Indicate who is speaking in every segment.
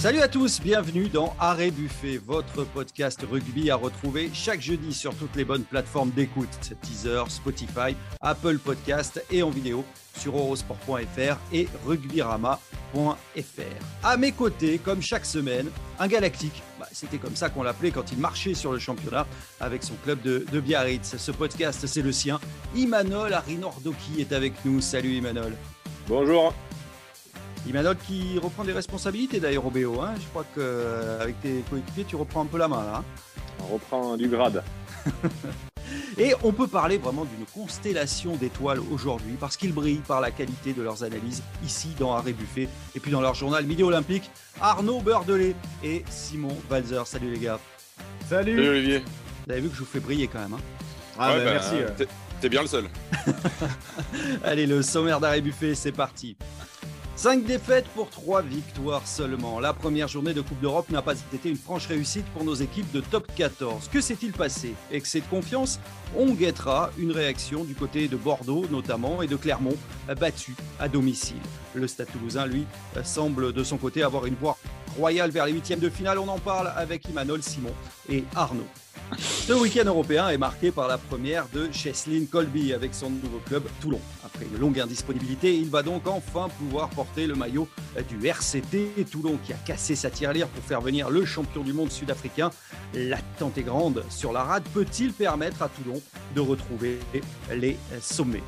Speaker 1: Salut à tous, bienvenue dans Arrêt Buffet, votre podcast rugby à retrouver chaque jeudi sur toutes les bonnes plateformes d'écoute, Teaser, Spotify, Apple Podcast et en vidéo sur eurosport.fr et rugbyrama.fr. À mes côtés, comme chaque semaine, un galactique. Bah, C'était comme ça qu'on l'appelait quand il marchait sur le championnat avec son club de, Biarritz. Ce podcast, c'est le sien. Imanol Arinordoki est avec nous. Salut Imanol.
Speaker 2: Bonjour.
Speaker 1: Imanol qui reprend des responsabilités d'ailleurs au BO. Hein. Je crois qu'avec tes coéquipiers, tu reprends un peu la main là. hein.
Speaker 2: On reprend du grade.
Speaker 1: Et on peut parler vraiment d'une constellation d'étoiles aujourd'hui parce qu'ils brillent par la qualité de leurs analyses ici dans Arrêt Buffet et puis dans leur journal Midi Olympique. Arnaud Beurdelet et Simon Walzer. Salut les gars.
Speaker 2: Salut.
Speaker 3: Salut Olivier.
Speaker 1: Vous avez vu que je vous fais briller quand même. hein.
Speaker 2: Ah,
Speaker 3: Ouais,
Speaker 2: bah,
Speaker 3: bah,
Speaker 2: merci.
Speaker 3: T'es bien le seul.
Speaker 1: Allez, le sommaire d'Arrêt Buffet, c'est parti. 5 défaites pour 3 victoires seulement. La première journée de Coupe d'Europe n'a pas été une franche réussite pour nos équipes de top 14. Que s'est-il passé? Excès de confiance? On guettera une réaction du côté de Bordeaux notamment et de Clermont, battu à domicile. Le Stade toulousain, lui, semble de son côté avoir une voie royale vers les huitièmes de finale. On en parle avec Imanol, Simon et Arnaud. Ce week-end européen est marqué par la première de Cheslin Colby avec son nouveau club Toulon. Après une longue indisponibilité, il va donc enfin pouvoir porter le maillot du RCT Toulon qui a cassé sa tirelire pour faire venir le champion du monde sud-africain. L'attente est grande sur la rade. Peut-il permettre à Toulon de retrouver les sommets?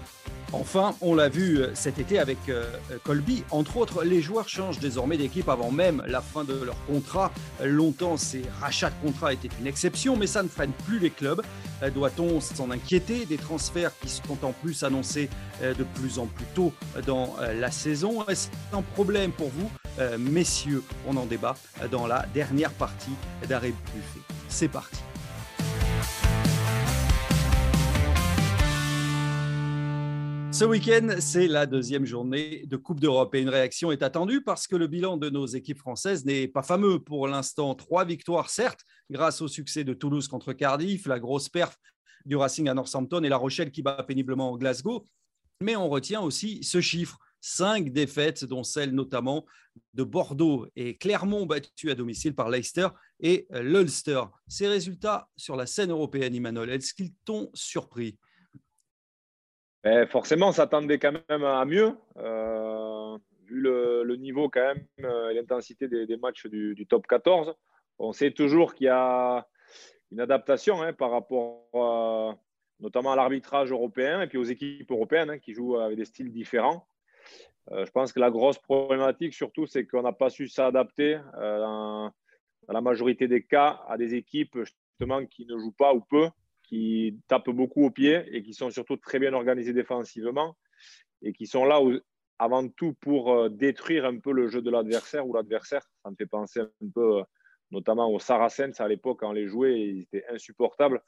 Speaker 1: Enfin, on l'a vu cet été avec euh, Colby. Entre autres, les joueurs changent désormais d'équipe avant même la fin de leur contrat. Longtemps, ces rachats de contrats étaient une exception, mais ça ne freine plus les clubs. Euh, Doit-on s'en inquiéter des transferts qui sont en plus annoncés euh, de plus en plus tôt dans euh, la saison? Est-ce un problème pour vous, Euh, messieurs? On en débat dans la dernière partie d'Arrêt Buffet. C'est parti. Ce week-end, c'est la deuxième journée de Coupe d'Europe et une réaction est attendue parce que le bilan de nos équipes françaises n'est pas fameux pour l'instant. Trois victoires, certes, grâce au succès de Toulouse contre Cardiff, la grosse perf du Racing à Northampton et la Rochelle qui bat péniblement Glasgow. Mais on retient aussi ce chiffre cinq défaites, dont celle notamment de Bordeaux et Clermont battus à domicile par Leicester et l'Ulster. Ces résultats sur la scène européenne, Imanol, est-ce qu'ils t'ont surpris?
Speaker 2: Eh, forcément, on s'attendait quand même à mieux, euh, vu le, niveau quand même euh, et l'intensité des, matchs du, top 14. On sait toujours qu'il y a une adaptation hein, par rapport notamment à l'arbitrage européen et puis aux équipes européennes hein, qui jouent avec des styles différents. Euh, je pense que la grosse problématique surtout, c'est qu'on n'a pas su s'adapter dans, dans la majorité des cas à des équipes justement qui ne jouent pas ou peu qui tapent beaucoup au pied et qui sont surtout très bien organisés défensivement et qui sont là avant tout pour euh, détruire un peu le jeu de l'adversaire ou l'adversaire. Ça me fait penser un peu euh, notamment aux Saracens à l'époque quand on les jouait, ils étaient insupportables.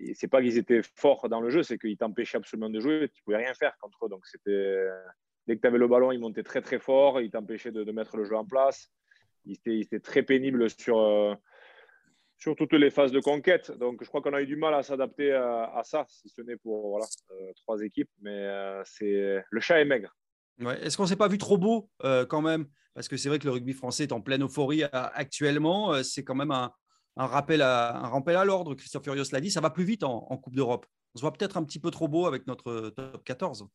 Speaker 2: Et c'est pas qu'ils étaient forts dans le jeu, c'est qu'ils t'empêchaient absolument de jouer, tu pouvais rien faire contre eux. Donc dès que tu avais le ballon, ils montaient très très fort, ils t'empêchaient de, mettre le jeu en place. Ils étaient, ils étaient très pénibles sur, euh, sur toutes les phases de conquête. Donc, je crois qu'on a eu du mal à s'adapter à, à ça, si ce n'est pour voilà, euh, trois équipes. Mais euh, c'est le chat est maigre.
Speaker 1: Ouais. Est-ce qu'on ne s'est pas vu trop beau euh, quand même? Parce que c'est vrai que le rugby français est en pleine euphorie à- actuellement. Euh, c'est quand même un, un rappel à, un rappel à l'ordre. Christophe Furios l'a dit, ça va plus vite en, en Coupe d'Europe. On se voit peut-être un petit peu trop beau avec notre top 14.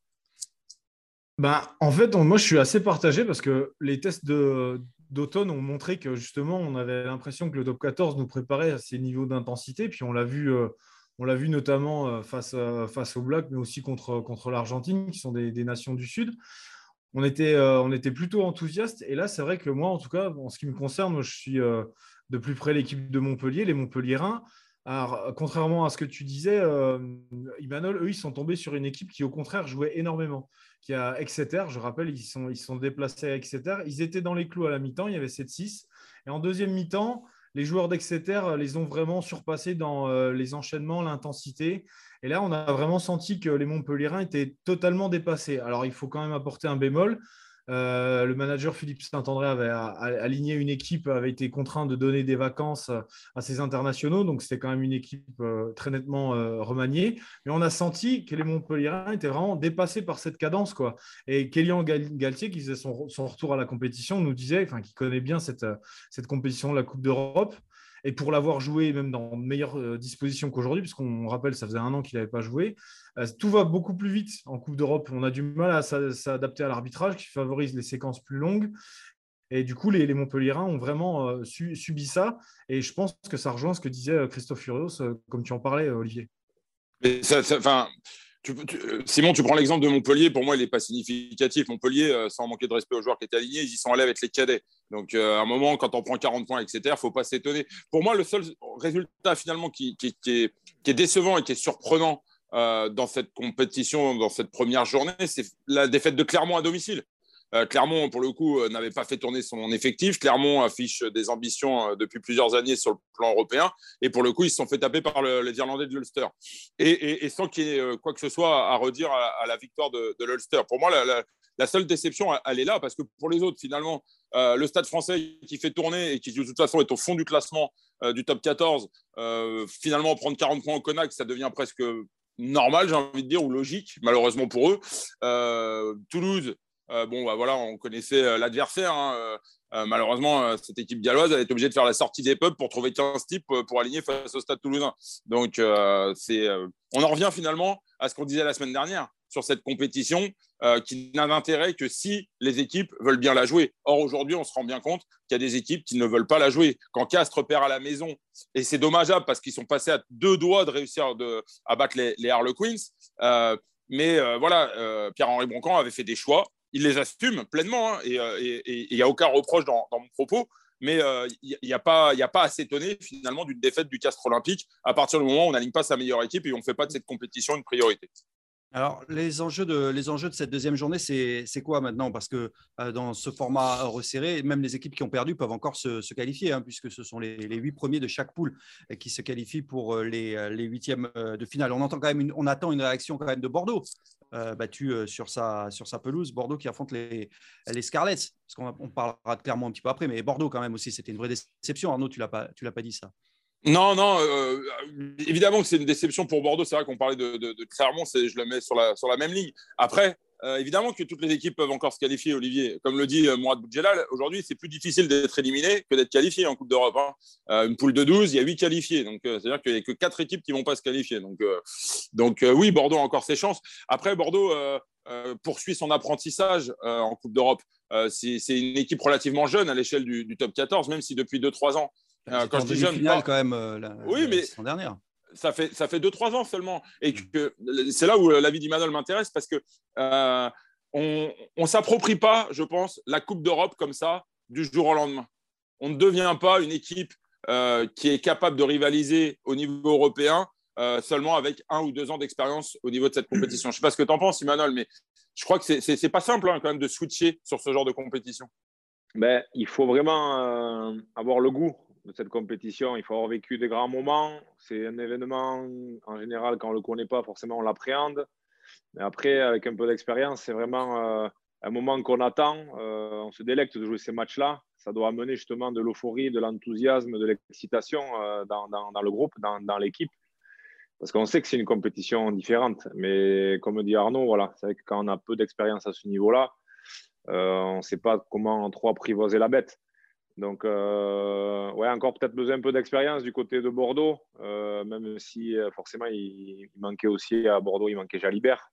Speaker 4: Bah, en fait, on- moi, je suis assez partagé parce que les tests de- d'automne ont montré que justement, on avait l'impression que le top 14 nous préparait à ces niveaux d'intensité. Puis on l'a vu, euh, on vu notamment euh, face, à- face aux Blacks, mais aussi contre, l'Argentine, qui sont des, nations du Sud. On était, euh, plutôt enthousiastes. Et là, c'est vrai que moi, en tout cas, en ce qui me concerne, moi, je suis euh, de plus près l'équipe de Montpellier, les Montpelliérains. Alors, contrairement à ce que tu disais, euh, Imanol, eux, ils sont tombés sur une équipe qui, au contraire, jouait énormément qui a Exeter. Je rappelle, ils sont, ils sont déplacés à Exeter. Ils étaient dans les clous à la mi-temps, il y avait 7-6. Et en deuxième mi-temps, les joueurs d'Exeter les ont vraiment surpassés dans euh, les enchaînements, l'intensité. Et là, on a vraiment senti que les Montpelliérains étaient totalement dépassés. Alors, il faut quand même apporter un bémol. Euh, le manager Philippe Saint-André avait aligné une équipe, avait été contraint de donner des vacances à ses internationaux, donc c'était quand même une équipe euh, très nettement euh, remaniée. Mais on a senti que les Montpellierins étaient vraiment dépassés par cette cadence. Quoi. Et Kélian Galtier, qui faisait son, retour à la compétition, nous disait, enfin, qui connaît bien cette, cette compétition de la Coupe d'Europe, et pour l'avoir joué même dans de meilleures euh, dispositions qu'aujourd'hui, puisqu'on rappelle, ça faisait un an qu'il n'avait pas joué, euh, tout va beaucoup plus vite en Coupe d'Europe. On a du mal à s'adapter à l'arbitrage qui favorise les séquences plus longues. Et du coup, les, les Montpellierins ont vraiment euh, subi ça. Et je pense que ça rejoint ce que disait Christophe Furios, comme tu en parlais, Olivier.
Speaker 3: Mais ça, euh, Simon, tu prends l'exemple de Montpellier. Pour moi, il n'est pas significatif. Montpellier, euh, sans manquer de respect aux joueurs qui étaient alignés, ils y sont allés avec les cadets. Donc, euh, à un moment, quand on prend 40 points, etc., il ne faut pas s'étonner. Pour moi, le seul résultat finalement qui, est, décevant et qui est surprenant dans cette compétition, dans cette première journée, c'est la défaite de Clermont à domicile. Euh, Clermont, pour le coup, euh, n'avait pas fait tourner son effectif. Clermont affiche des ambitions euh, depuis plusieurs années sur le plan européen. Et pour le coup, ils se sont fait taper par les Irlandais de l'Ulster. Et, sans qu'il y ait quoi que ce soit à redire à, la victoire de, l'Ulster. Pour moi, la, seule déception, elle est là, parce que pour les autres, finalement, le stade français qui fait tourner et qui, de toute façon, est au fond du classement du top 14, finalement, prendre 40 points au Conac, ça devient presque normal, j'ai envie de dire, ou logique, malheureusement pour eux. Toulouse, bon, bah, voilà, on connaissait euh, l'adversaire. Hein, euh, malheureusement, cette équipe galloise elle est obligée de faire la sortie des pubs pour trouver 15 types pour aligner face au Stade Toulousain. Donc, on en revient finalement à ce qu'on disait la semaine dernière sur cette compétition qui n'a d'intérêt que si les équipes veulent bien la jouer. Or, aujourd'hui, on se rend bien compte qu'il y a des équipes qui ne veulent pas la jouer. Quand Castres perd à la maison, et c'est dommageable parce qu'ils sont passés à deux doigts de réussir à battre les, les Harlequins, mais voilà, Pierre-Henri Broncan avait fait des choix il les assume pleinement hein, euh, et il n'y a aucun reproche dans, mon propos. Mais euh, il n'y a, pas, a à s'étonner finalement d'une défaite du Castre Olympique à partir du moment où on n'aligne pas sa meilleure équipe et on ne fait pas de cette compétition une priorité.
Speaker 1: Alors, les enjeux de, les enjeux de cette deuxième journée, c'est quoi maintenant? Parce que euh, dans ce format resserré, même les équipes qui ont perdu peuvent encore se, qualifier, hein, puisque ce sont les, huit premiers de chaque poule qui se qualifient pour les, les huitièmes de finale. On, entend quand même on attend une réaction quand même de Bordeaux, euh, battu euh, sur, sa, sur sa pelouse. Bordeaux qui affronte les, les Scarlets. Parce qu'on on parlera clairement un petit peu après, mais Bordeaux quand même aussi, c'était une vraie déception. Arnaud, tu ne l'as pas dit ça.
Speaker 3: Non, non, euh, évidemment que c'est une déception pour Bordeaux. C'est vrai qu'on parlait de, de, de Clermont, je le mets sur la, même ligne. Après, euh, évidemment que toutes les équipes peuvent encore se qualifier, Olivier. Comme le dit euh, Mourad Boudjelal, aujourd'hui, c'est plus difficile d'être éliminé que d'être qualifié en Coupe d'Europe. Hein. Une poule de 12, il y a 8 qualifiés. Donc, c'est-à-dire qu'il n'y a que 4 équipes qui ne vont pas se qualifier. Donc oui, Bordeaux a encore ses chances. Après, Bordeaux poursuit son apprentissage en Coupe d'Europe. c'est une équipe relativement jeune à l'échelle du, top 14, même si depuis 2-3 ans.
Speaker 1: Quand je dis jeune. quand même, la, oui, mais. dernière
Speaker 3: ça fait ça fait deux trois ans seulement et mm. que c'est là où l'avis d'Imanol m'intéresse parce que euh, on ne s'approprie pas, je pense, la Coupe d'Europe comme ça du jour au lendemain. On ne devient pas une équipe euh, qui est capable de rivaliser au niveau européen euh, seulement avec un ou deux ans d'expérience au niveau de cette compétition. Je ne sais pas ce que tu en penses, Imanol, mais je crois que c'est n'est pas simple hein, quand même de switcher sur ce genre de compétition.
Speaker 2: Ben, il faut vraiment avoir le goût de cette compétition. Il faut avoir vécu des grands moments. C'est un événement, en général, quand on ne le connaît pas, forcément, on l'appréhende. Mais après, avec un peu d'expérience, c'est vraiment euh, un moment qu'on attend. Euh, on se délecte de jouer ces matchs-là. Ça doit amener justement de l'euphorie, de l'enthousiasme, de l'excitation euh, dans, le groupe, dans, dans l'équipe. Parce qu'on sait que c'est une compétition différente. Mais comme dit Arnaud, voilà, c'est vrai que quand on a peu d'expérience à ce niveau-là, on ne sait pas comment trop apprivoiser la bête. Donc, euh, ouais, encore peut-être besoin un peu d'expérience du côté de Bordeaux, euh, même si euh, forcément il, manquait aussi à Bordeaux, il manquait Jalibert,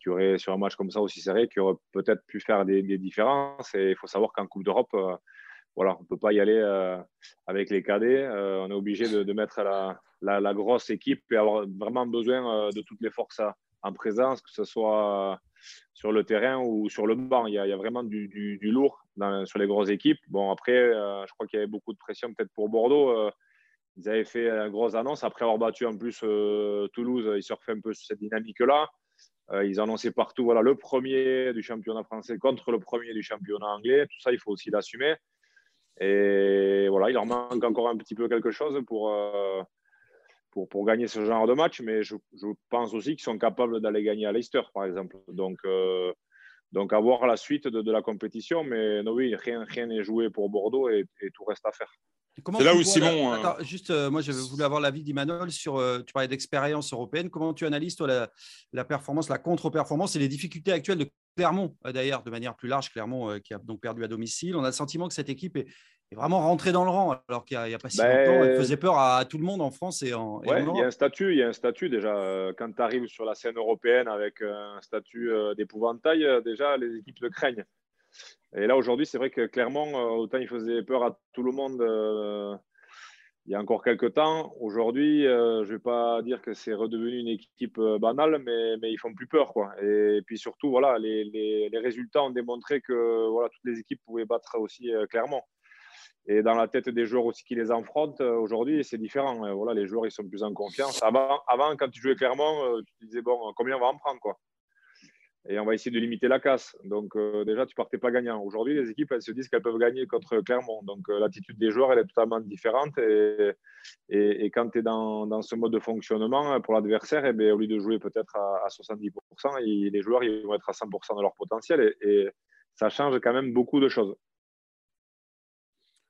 Speaker 2: qui aurait sur un match comme ça aussi serré, qui aurait peut-être pu faire des, différences. Et il faut savoir qu'en Coupe d'Europe, voilà, on ne peut pas y aller avec les cadets. on est obligé de, mettre la, grosse équipe et avoir vraiment besoin de toutes les forces en présence, que ce soit sur le terrain ou sur le banc. Il y a, vraiment du, lourd sur les grosses équipes. Bon, après, euh, je crois qu'il y avait beaucoup de pression peut-être pour Bordeaux. Euh, ils avaient fait une grosse annonce. Après avoir battu en plus euh, Toulouse, ils surfaient un peu sur cette dynamique-là. ils annonçaient partout voilà, le premier du championnat français contre le premier du championnat anglais. Tout ça, il faut aussi l'assumer. Et voilà, il leur manque encore un petit peu quelque chose pour, pour, pour, gagner ce genre de match, mais je, pense aussi qu'ils sont capables d'aller gagner à Leicester, par exemple. Donc, Donc, à voir la suite de, la compétition. Mais non, oui, rien n'est joué pour Bordeaux et, tout reste à faire.
Speaker 3: C'est là où Simon.
Speaker 1: Euh, Attends, juste, moi, je voulais avoir l'avis d'Imanol sur. tu parlais d'expérience européenne. Comment tu analyses, toi, la, la performance, la contre-performance et les difficultés actuelles de Clermont, d'ailleurs, de manière plus large, Clermont qui a donc perdu à domicile? On a le sentiment que cette équipe est, est vraiment rentré dans le rang, alors qu'il n'y a, pas si ben, longtemps, elle faisait peur à, tout le monde en France et en,
Speaker 2: ouais, Il y a un statut, il y a un statut déjà. Euh, quand tu arrives sur la scène européenne avec un statut euh, d'épouvantail, euh, déjà les équipes te craignent. Et là aujourd'hui, c'est vrai que clairement, autant il faisait peur à tout le monde il y a encore quelques temps. Aujourd'hui, je ne vais pas dire que c'est redevenu une équipe banale, mais, mais, ils font plus peur. Quoi. Et puis surtout, voilà, les, les, les, résultats ont démontré que voilà, toutes les équipes pouvaient battre aussi clairement et dans la tête des joueurs aussi qui les affrontent, euh, aujourd'hui, c'est différent. Euh, voilà, les joueurs, ils sont plus en confiance. Avant, avant quand tu jouais clairement, euh, tu disais, bon, combien on va en prendre quoi Et on va essayer de limiter la casse. Donc, déjà, tu partais pas gagnant. Aujourd'hui, les équipes, elles se disent qu'elles peuvent gagner contre Clermont. Donc, l'attitude des joueurs, elle est totalement différente. Et, quand tu es dans, dans, ce mode de fonctionnement, pour l'adversaire, eh bien, au lieu de jouer peut-être à 70%, les joueurs ils vont être à 100% de leur potentiel. et ça change quand même beaucoup de choses.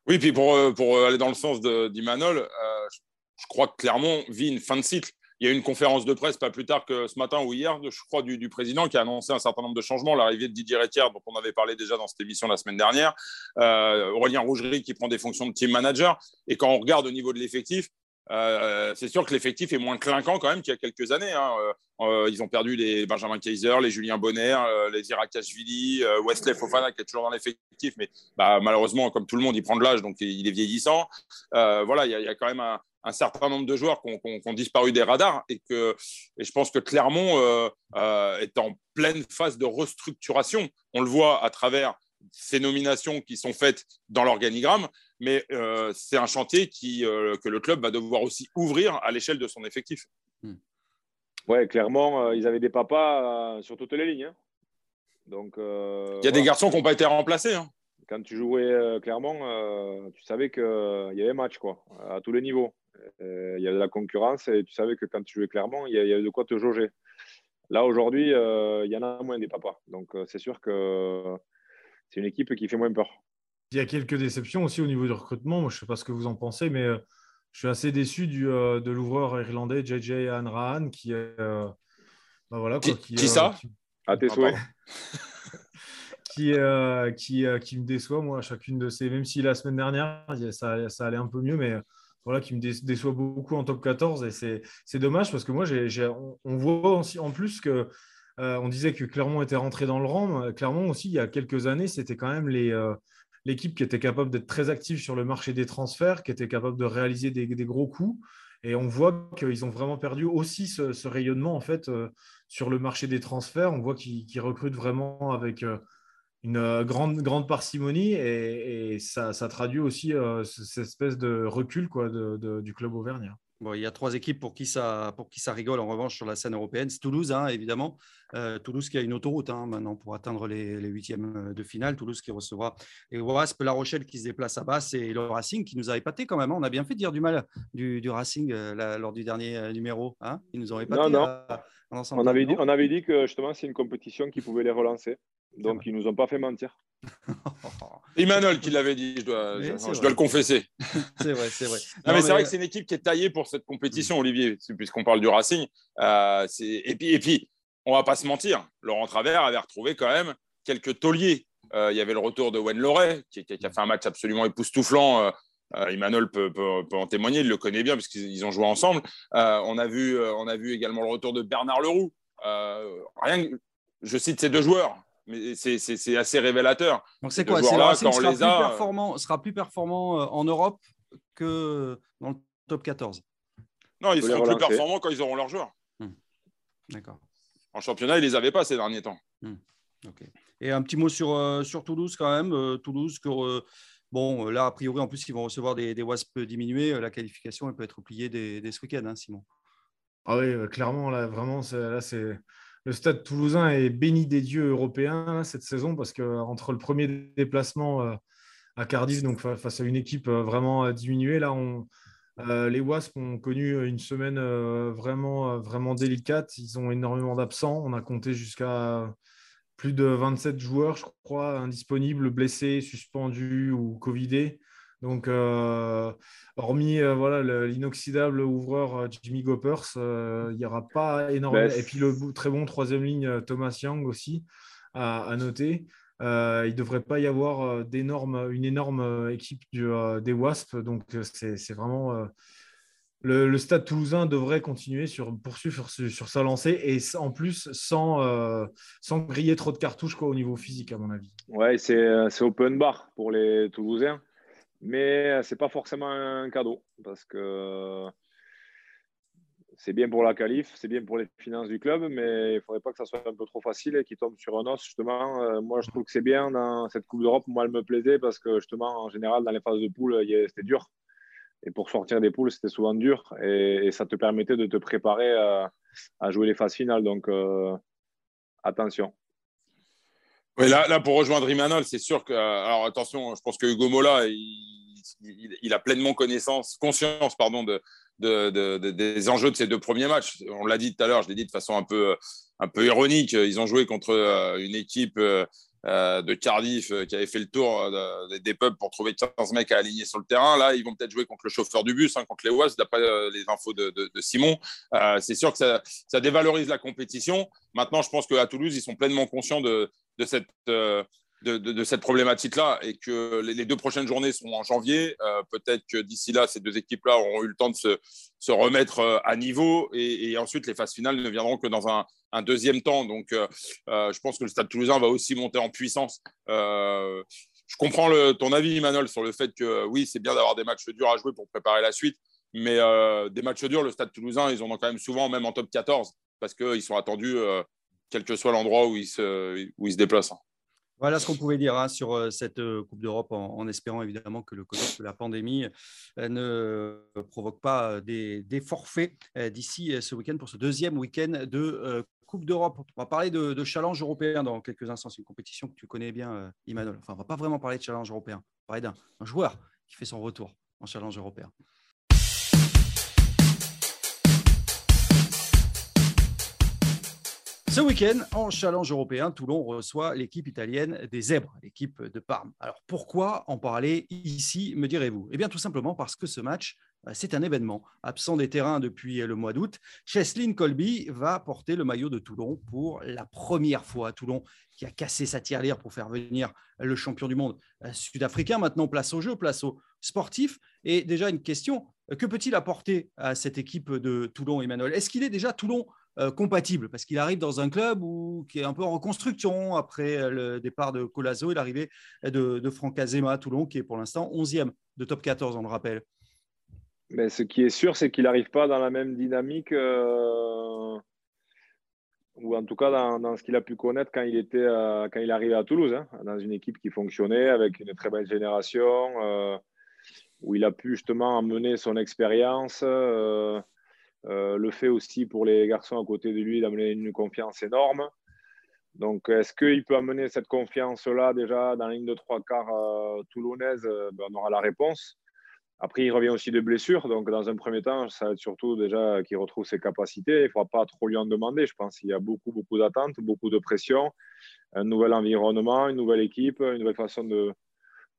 Speaker 3: Oui, puis pour, euh, pour euh, aller dans le sens d'Imanol, euh, je crois que Clermont vit une fin de cycle. Il y a eu une conférence de presse pas plus tard que ce matin ou hier, je crois, du, président qui a annoncé un certain nombre de changements. L'arrivée de Didier Retière, dont on avait parlé déjà dans cette émission la semaine dernière. Aurélien Rougerie qui prend des fonctions de team manager. Et quand on regarde au niveau de l'effectif, euh, c'est sûr que l'effectif est moins clinquant quand même qu'il y a quelques années. Hein. Euh, euh, ils ont perdu les Benjamin Kaiser, les Julien Bonner, les Irakashvili, Wesley Fofana qui est toujours dans l'effectif, mais bah, malheureusement, comme tout le monde, il prend de l'âge, donc il est vieillissant. voilà, il y, a quand même un, certain nombre de joueurs qui ont, disparu des radars et, que, et je pense que Clermont est en pleine phase de restructuration. On le voit à travers ces nominations qui sont faites dans l'organigramme, mais euh, c'est un chantier qui, euh, que le club va devoir aussi ouvrir à l'échelle de son effectif.
Speaker 2: Hmm. Oui, clairement, euh, ils avaient des papas sur toutes les lignes. Hein. Donc,
Speaker 3: il y a des garçons qui n'ont pas été remplacés. Hein.
Speaker 2: Quand tu jouais clairement, tu savais qu'il y avait match quoi, à tous les niveaux. Il y avait de la concurrence et tu savais que quand tu jouais clairement, il y avait de quoi te jauger. Là, aujourd'hui, il y en a moins des papas. Donc, c'est sûr que c'est une équipe qui fait moins peur.
Speaker 4: Il y a quelques déceptions aussi au niveau du recrutement. Moi, je ne sais pas ce que vous en pensez, mais euh, je suis assez déçu du, euh, de l'ouvreur irlandais JJ Anrahan qui euh, bah voilà,
Speaker 3: quoi, qui, qui ça?
Speaker 2: À tes souhaits.
Speaker 4: qui, qui, qui, me déçoit, moi, à chacune de ces. Même si la semaine dernière, ça, ça allait un peu mieux, mais voilà, qui me déçoit beaucoup en top 14. Et c'est dommage parce que moi, on, voit aussi, en plus que euh, on disait que Clermont était rentré dans le rang. Clermont aussi, il y a quelques années, c'était quand même euh, l'équipe qui était capable d'être très active sur le marché des transferts, qui était capable de réaliser des, gros coups. Et on voit qu'ils ont vraiment perdu aussi ce, rayonnement en fait euh, sur le marché des transferts. On voit qu'ils recrutent vraiment avec une grande, grande parcimonie et, ça, traduit aussi cette espèce de recul du club auvergnat.
Speaker 1: Bon, il y a trois équipes pour qui, ça, pour qui ça rigole en revanche sur la scène européenne. C'est Toulouse, hein, évidemment. Euh, Toulouse qui a une autoroute hein, maintenant pour atteindre les, huitièmes euh, de finale. Toulouse qui recevra les Wasp, La Rochelle qui se déplace à Basse et le Racing qui nous a épaté quand même. Hein. On a bien fait de dire du mal du, du Racing euh, lors du dernier numéro. Hein. Ils nous ont épaté.
Speaker 2: Non, non. on, avait dit, on avait dit que justement c'est une compétition qui pouvait les relancer. Donc ils nous ont pas fait mentir.
Speaker 3: Emmanuel qui l'avait dit, je dois, je, dois le confesser.
Speaker 1: c'est vrai, c'est vrai.
Speaker 3: mais, c'est vrai que c'est une équipe qui est taillée pour cette compétition. Olivier, puisqu'on parle du Racing. Euh, et, puis, et puis, on va pas se mentir, Laurent Travers avait retrouvé quand même quelques tauliers. Euh, il y avait le retour de Wen Loret, qui, qui, a fait un match absolument époustouflant. Euh, euh Emmanuel peut, peut, peut, en témoigner, il le connaît bien puisqu'ils ont joué ensemble. on, a vu, on a vu également le retour de Bernard Leroux. rien, je cite ces deux joueurs, mais c'est assez révélateur.
Speaker 1: Donc c'est quoi? C'est quand sera, plus performant, sera plus performant euh, en Europe que dans le top 14
Speaker 3: Non, ils seront plus performants quand ils auront leurs joueurs.
Speaker 1: Hmm. D'accord.
Speaker 3: En championnat, ils ne les avaient pas ces derniers temps.
Speaker 1: Hmm. Et un petit mot sur, euh, sur Toulouse quand même. Euh, Toulouse, que, bon, là, a priori, en plus, ils vont recevoir des, des WASP diminués. La qualification, elle peut être oubliée dès, dès ce week-end, hein, Simon.
Speaker 4: Ah oui, clairement, là, vraiment, là, c'est le stade toulousain est béni des dieux européens cette saison parce qu'entre le premier déplacement euh, à Cardiff, donc face à une équipe euh, vraiment euh, diminuée, là, on, les Wasps ont connu une semaine vraiment, vraiment délicate. Ils ont énormément d'absents. On a compté jusqu'à plus de 27 joueurs, je crois, indisponibles, blessés, suspendus ou Covidés. Donc, euh, hormis euh, voilà l'inoxydable ouvreur euh, Jimmy Goppers, il n'y aura pas énormément. Et puis le très bon troisième ligne Thomas Young aussi à, noter. il ne devrait pas y avoir une énorme équipe des Wasps. Donc, c'est vraiment. Le, Stade toulousain devrait continuer sur poursuivre sur, sur, sa lancée et en plus sans, sans griller trop de cartouches quoi, au niveau physique, à mon avis.
Speaker 2: Ouais, c'est open bar pour les Toulousains. Mais euh, ce n'est pas forcément un cadeau parce que c'est bien pour la qualif, c'est bien pour les finances du club, mais il ne faudrait pas que ça soit un peu trop facile et qu'il tombe sur un os. Justement, euh, moi, je trouve que c'est bien dans cette Coupe d'Europe. Moi, elle me plaisait parce que justement, en général, dans les phases de poule, c'était dur. Et pour sortir des poules, c'était souvent dur. Et, ça te permettait de te préparer à, jouer les phases finales. Donc, euh, attention.
Speaker 3: Là, pour rejoindre Imanol, c'est sûr que. Alors, attention, je pense que Hugo Mola, il, a pleinement connaissance, conscience pardon, de, des enjeux de ces deux premiers matchs. On l'a dit tout à l'heure, je l'ai dit de façon un peu, un peu ironique. Ils ont joué contre euh, une équipe euh, euh, de Cardiff qui avait fait le tour des pubs pour trouver 15 mecs à aligner sur le terrain. Là, ils vont peut-être jouer contre le chauffeur du bus, hein, contre les Wasps, d'après les infos de, Simon. c'est sûr que ça, ça, dévalorise la compétition. Maintenant, je pense qu'à Toulouse, ils sont pleinement conscients de, de cette, euh, de, cette problématique-là et que les, deux prochaines journées sont en janvier. Euh, peut-être que d'ici là, ces deux équipes-là auront eu le temps de se, se remettre euh, à niveau et, ensuite les phases finales ne viendront que dans un, un deuxième temps. Donc, je pense que le Stade toulousain va aussi monter en puissance. je comprends ton avis, Emmanuel, sur le fait que oui, c'est bien d'avoir des matchs durs à jouer pour préparer la suite. Mais des matchs durs, le Stade toulousain, ils en ont quand même souvent, même en top 14, parce qu'ils sont attendus quel que soit l'endroit où, il se, déplace.
Speaker 1: Voilà ce qu'on pouvait dire hein, sur euh, cette euh, Coupe d'Europe, en, espérant évidemment que le la pandémie, euh, ne provoque pas des, forfaits d'ici ce week-end pour ce deuxième week-end de Coupe d'Europe. On va parler de, challenge européen dans quelques instants. C'est une compétition que tu connais bien, Imanol. Enfin, on ne va pas vraiment parler de challenge européen. On va parler d'un joueur qui fait son retour en challenge européen. Ce week-end, en challenge européen, Toulon reçoit l'équipe italienne des Zèbres, l'équipe de Parme. Alors pourquoi en parler ici, me direz-vous? Eh bien tout simplement parce que ce match, euh, c'est un événement. Absent des terrains depuis le mois d'août, Cheslin Colby va porter le maillot de Toulon pour la première fois. Toulon qui a cassé sa tirelire pour faire venir le champion du monde euh, sud-africain. Maintenant, place au jeu, place au sportif. Et déjà une question, que peut-il apporter à cette équipe de Toulon, Emmanuel? Est-ce qu'il est déjà Toulon euh, compatible parce qu'il arrive dans un club qui est un peu en reconstruction après euh, le départ de Colazo et l'arrivée de, de Franck Azema à Toulon, qui est pour l'instant 11e de top 14, on le rappelle.
Speaker 2: Mais ce qui est sûr, c'est qu'il n'arrive pas dans la même dynamique, euh, ou en tout cas dans, ce qu'il a pu connaître quand il, était, quand il arrivait à Toulouse, hein, dans une équipe qui fonctionnait avec une très belle génération, où il a pu justement amener son expérience. Euh, le fait aussi pour les garçons à côté de lui d'amener une confiance énorme. Donc, est-ce qu'il peut amener cette confiance-là déjà dans la ligne de trois quarts euh, toulonnaise? Euh, ben, On aura la réponse. Après, il revient aussi de blessures. Donc, dans un premier temps, ça va être surtout déjà qu'il retrouve ses capacités. Il ne faudra pas trop lui en demander. Je pense qu'il y a beaucoup, beaucoup d'attentes, beaucoup de pression, un nouvel environnement, une nouvelle équipe, une nouvelle façon de,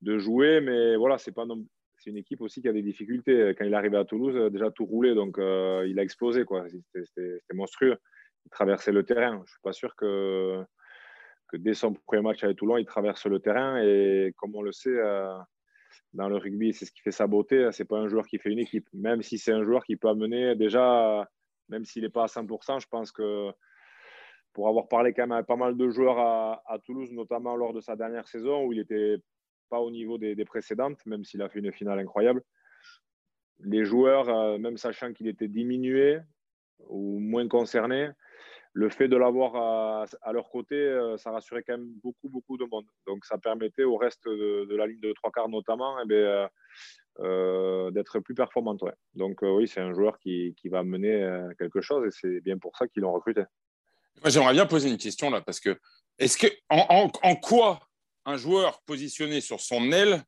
Speaker 2: de jouer. Mais voilà, c'est pas non, c'est une équipe aussi qui a des difficultés. Quand il est arrivé à Toulouse, euh, déjà tout roulé, donc euh, il a explosé. C'était monstrueux. Il traversait le terrain. Je ne suis pas sûr que, dès son premier match avec Toulon, il traverse le terrain. Et comme on le sait, euh, dans le rugby, c'est ce qui fait sa beauté. Ce n'est pas un joueur qui fait une équipe. Même si c'est un joueur qui peut amener déjà, même s'il n'est pas à 100%, je pense que pour avoir parlé quand même avec pas mal de joueurs à, à Toulouse, notamment lors de sa dernière saison où il était pas au niveau des, précédentes, même s'il a fait une finale incroyable. Les joueurs, euh, même sachant qu'il était diminué ou moins concerné, le fait de l'avoir à, leur côté, euh, ça rassurait quand même beaucoup, beaucoup de monde. Donc, ça permettait au reste de, la ligne de trois quarts notamment eh euh, d'être plus performante. Donc, oui, c'est un joueur qui, va mener quelque chose et c'est bien pour ça qu'ils l'ont recruté.
Speaker 3: Moi, j'aimerais bien poser une question là, parce que est-ce que en quoi un joueur positionné sur son aile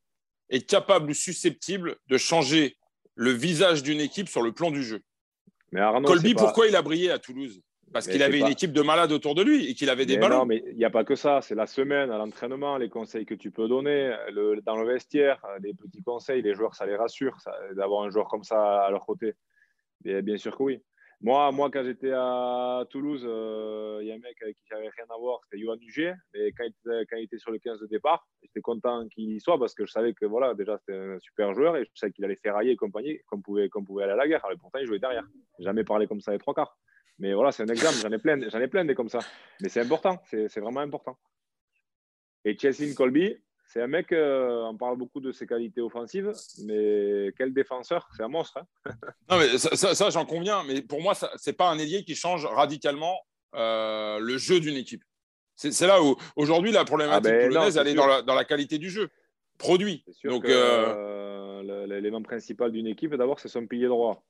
Speaker 3: est capable ou susceptible de changer le visage d'une équipe sur le plan du jeu. Mais Colby, pourquoi il a brillé à Toulouse? Parce qu'il avait une équipe de malades autour de lui et qu'il avait des ballons. Non,
Speaker 2: mais il n'y a pas que ça. C'est la semaine, à l'entraînement, les conseils que tu peux donner, dans le vestiaire, les petits conseils. Les joueurs, ça les rassure d'avoir un joueur comme ça à leur côté. bien sûr que oui. Moi, moi quand j'étais à Toulouse, euh, il y a un mec qui j'avais rien à voir, c'était Yohan Dugé. Et quand il, était, sur le 15 de départ, j'étais content qu'il y soit parce que je savais que voilà, déjà c'était un super joueur et je savais qu'il allait ferrailler et compagnie, qu'on pouvait, pouvait aller à la guerre. Alors, pourtant, il jouait derrière. Jamais parlé comme ça les trois quarts. Mais voilà, c'est un exemple. J'en ai plein, j'en ai plein des comme ça. Mais c'est important, c'est vraiment important. Et Chelsea Colby, c'est un mec, euh, on parle beaucoup de ses qualités offensives, mais quel défenseur, c'est un monstre. Hein.
Speaker 3: non, mais ça, j'en conviens, mais pour moi, ce n'est pas un ailier qui change radicalement euh, le jeu d'une équipe. C'est là où, aujourd'hui, la problématique ah ben, elle est dans la, qualité du jeu, produit.
Speaker 2: Donc, euh, l'élément principal d'une équipe, d'abord, c'est son pilier droit.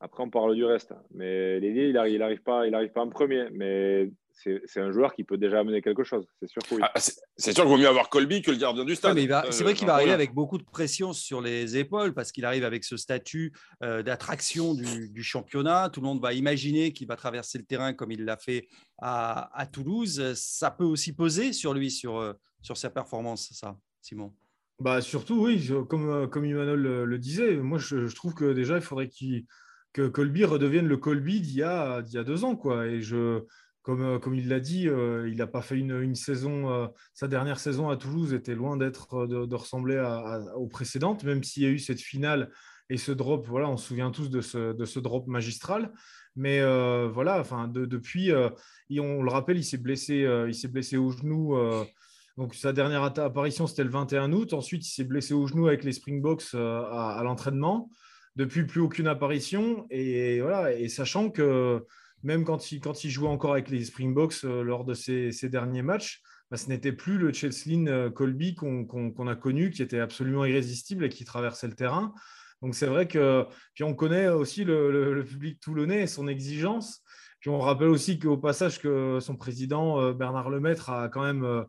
Speaker 2: Après, on parle du reste. Mais l'ailier, il n'arrive il arrive pas, il arrive pas en premier. Mais c'est un joueur qui peut déjà amener quelque chose. C'est sûr
Speaker 3: ah, c'est sûr qu'il vaut mieux avoir Colby que le gardien du stade.
Speaker 1: c'est vrai qu'il va arriver avec beaucoup de pression sur les épaules parce qu'il arrive avec ce statut euh, d'attraction du, championnat. Tout le monde va imaginer qu'il va traverser le terrain comme il l'a fait à, Toulouse. Ça peut aussi peser sur lui, sur, euh, sur sa performance, ça, Simon?
Speaker 4: Bah surtout, oui, comme, euh, comme Emmanuel le, disait, moi je, je, trouve que déjà il faudrait que Colby redevienne le Colby d'il y, a, y a deux ans. Quoi. Et je, comme, euh, comme il l'a dit, euh, il n'a pas fait une, saison, euh, sa dernière saison à Toulouse était loin d'être de, ressembler aux précédentes, même s'il y a eu cette finale et ce drop. Voilà, on se souvient tous de ce, de ce drop magistral. Mais voilà, enfin, depuis, on le rappelle, il s'est blessé, il s'est blessé au genou. donc sa dernière apparition, c'était le 21 août. Ensuite, il s'est blessé au genou avec les Springboks à, à l'entraînement. Depuis, plus aucune apparition. Et voilà, et sachant que même quand il, quand il jouait encore avec les Springboks euh, lors de ses, derniers matchs, bah, ce n'était plus le Cheslin euh, Colby qu'on a connu, qui était absolument irrésistible et qui traversait le terrain. Donc c'est vrai que puis on connaît aussi le, public toulonnais et son exigence. Puis on rappelle aussi qu'au passage que son président euh, Bernard Lemaître a quand même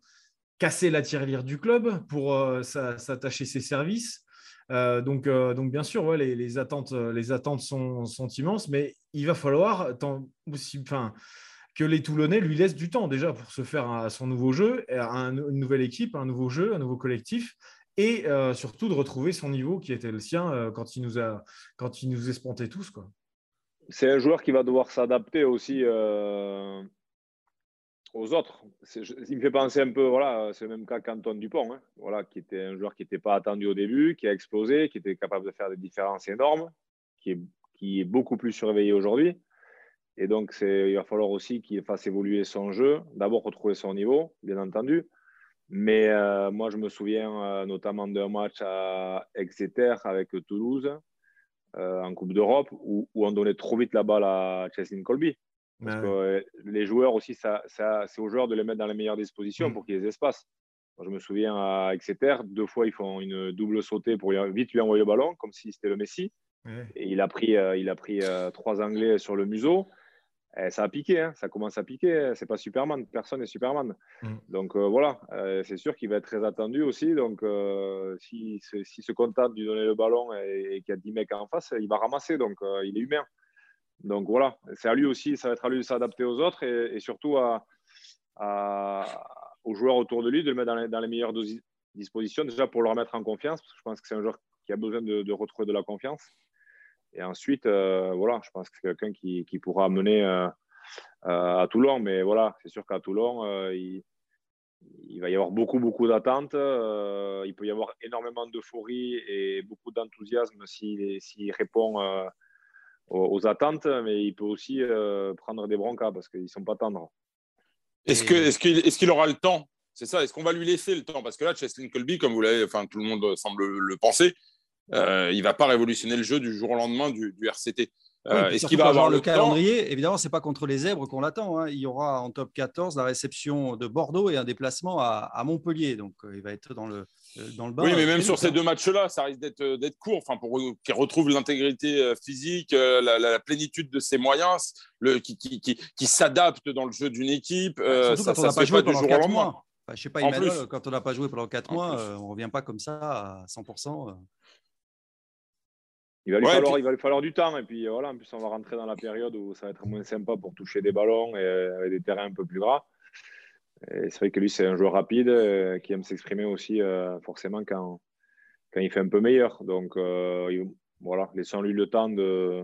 Speaker 4: cassé la tirelire du club pour s'attacher ses services. Donc, donc, bien sûr, les, attentes, les attentes sont, immenses, mais il va falloir que les Toulonnais lui laissent du temps déjà pour se faire à son nouveau jeu, à une nouvelle équipe, un nouveau jeu, un nouveau collectif, et euh, surtout de retrouver son niveau qui était le sien euh, quand il nous a quand il nous espontait tous quoi.
Speaker 2: C'est un joueur qui va devoir s'adapter aussi euh, aux autres. Il me fait penser un peu, voilà, c'est le même cas qu'Antoine Dupont, hein, voilà, qui était un joueur qui n'était pas attendu au début, qui a explosé, qui était capable de faire des différences énormes, qui est beaucoup plus surveillé aujourd'hui. Et donc, il va falloir aussi qu'il fasse évoluer son jeu. D'abord, retrouver son niveau, bien entendu. Mais euh, moi, je me souviens euh, notamment d'un match à Exeter avec Toulouse euh, en Coupe d'Europe où, on donnait trop vite la balle à Cheslin Colby. Parce que les joueurs aussi, ça, c'est aux joueurs de les mettre dans les meilleures dispositions mm. pour qu'ils aient des espaces. je me souviens à Exeter, deux fois, ils font une double sautée pour vite lui envoyer le ballon, comme si c'était le Messi. Et il a pris, euh, il a pris euh, trois Anglais sur le museau. Et ça a piqué, hein. ça commence à piquer. C'est pas Superman, personne n'est Superman. Mm. Donc euh, voilà, c'est sûr qu'il va être très attendu aussi. Donc s'il si, si se contente de lui donner le ballon et, qu'il y a 10 mecs en face, il va ramasser. Donc il est humain. Donc voilà, c'est à lui aussi, ça va être à lui de s'adapter aux autres et, surtout aux joueurs autour de lui de le mettre dans les, meilleures dispositions, déjà pour le remettre en confiance, parce que je pense que c'est un joueur qui a besoin de, retrouver de la confiance. Et ensuite, euh, voilà, je pense que c'est quelqu'un qui, pourra mener euh, euh, à Toulon. Mais voilà, c'est sûr qu'à Toulon, il, va y avoir beaucoup, beaucoup d'attentes. il peut y avoir énormément d'euphorie et beaucoup d'enthousiasme s'il répond aux, attentes. Mais il peut aussi prendre des broncas parce qu'ils ne sont pas tendres.
Speaker 3: Est-ce qu'il est est qu'il aura le temps? C'est ça. Est-ce qu'on va lui laisser le temps? Parce que là, Cheslin Colby, comme vous l'avez, enfin tout le monde semble le penser, euh, il ne va pas révolutionner le jeu du jour au lendemain du, RCT.
Speaker 1: Euh, est-ce qu'il va avoir le, calendrier Évidemment, ce n'est pas contre les zèbres qu'on l'attend. Hein. Il y aura en top 14 la réception de Bordeaux et un déplacement à, Montpellier. Donc, euh, il va être dans le, dans le
Speaker 3: Oui, mais même sur ces deux matchs-là, ça risque d'être court. Enfin, pour qu'il retrouve l'intégrité physique, la, plénitude de ses moyens, le, qui, qui, qui, s'adapte dans le jeu d'une équipe.
Speaker 1: Surtout ça, quand on n'a pas joué pendant 4 mois. je ne sais pas, Emmanuel, quand on n'a pas joué pendant 4 mois, on ne revient pas comme ça à 100%.
Speaker 2: Il va, lui falloir, il va lui falloir du temps. Et puis voilà, en plus, on va rentrer dans la période où ça va être moins sympa pour toucher des ballons et avec des terrains un peu plus gras. C'est vrai que lui, c'est un joueur rapide euh, qui aime s'exprimer aussi euh, forcément quand, quand il fait un peu meilleur. Donc euh, voilà, laissons-lui le temps de,